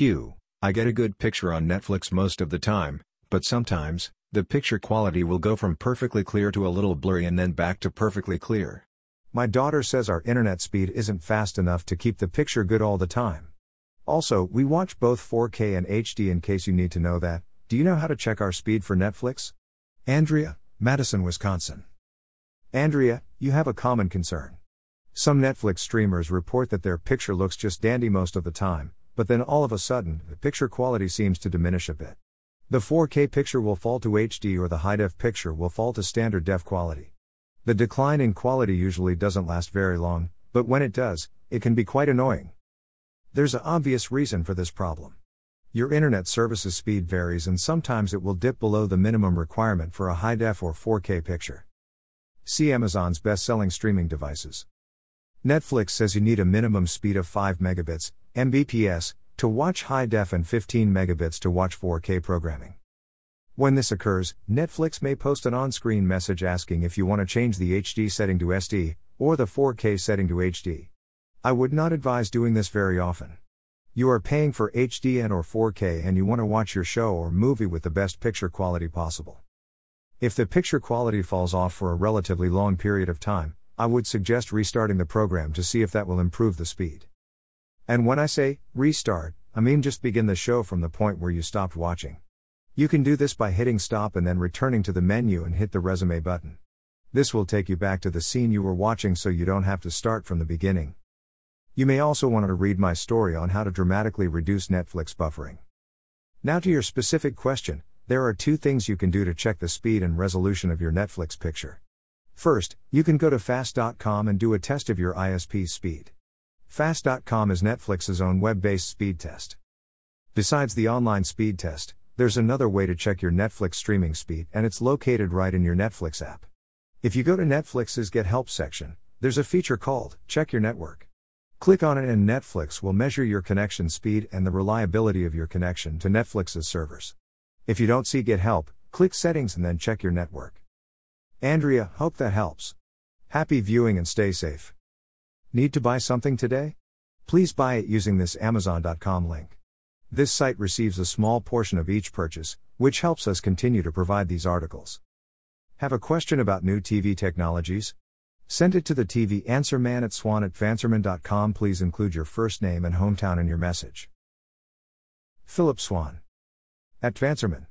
Q. I get a good picture on Netflix most of the time, but sometimes, the picture quality will go from perfectly clear to a little blurry and then back to perfectly clear. My daughter says our internet speed isn't fast enough to keep the picture good all the time. Also, we watch both 4K and HD in case you need to know that. Do you know how to check our speed for Netflix? Andrea, Madison, Wisconsin. Andrea, you have a common concern. Some Netflix streamers report that their picture looks just dandy most of the time, but then all of a sudden, the picture quality seems to diminish a bit. The 4K picture will fall to HD or the high def picture will fall to standard def quality. The decline in quality usually doesn't last very long, but when it does, it can be quite annoying. There's an obvious reason for this problem. Your internet service's speed varies and sometimes it will dip below the minimum requirement for a high def or 4K picture. See Amazon's best selling streaming devices. Netflix says you need a minimum speed of 5 megabits, Mbps, to watch high def and 15 megabits to watch 4K programming. When this occurs, Netflix may post an on screen message asking if you want to change the HD setting to SD, or the 4K setting to HD. I would not advise doing this very often. You are paying for HD and or 4K and you want to watch your show or movie with the best picture quality possible. If the picture quality falls off for a relatively long period of time, I would suggest restarting the program to see if that will improve the speed. And when I say restart, I mean just begin the show from the point where you stopped watching. You can do this by hitting stop and then returning to the menu and hit the resume button. This will take you back to the scene you were watching so you don't have to start from the beginning. You may also want to read my story on how to dramatically reduce Netflix buffering. Now to your specific question, there are two things you can do to check the speed and resolution of your Netflix picture. First, you can go to fast.com and do a test of your ISP's speed. Fast.com is Netflix's own web based speed test. Besides the online speed test, there's another way to check your Netflix streaming speed, and it's located right in your Netflix app. If you go to Netflix's Get Help section, there's a feature called Check Your Network. Click on it, and Netflix will measure your connection speed and the reliability of your connection to Netflix's servers. If you don't see Get Help, click Settings and then check your network. Andrea, hope that helps. Happy viewing and stay safe. Need to buy something today? Please buy it using this Amazon.com link. This site receives a small portion of each purchase, which helps us continue to provide these articles. Have a question about new TV technologies? Send it to the TV answer man at swann at tvanswerman.com. Please include your first name and hometown in your message. Phillip Swann. At TVAnswerMan.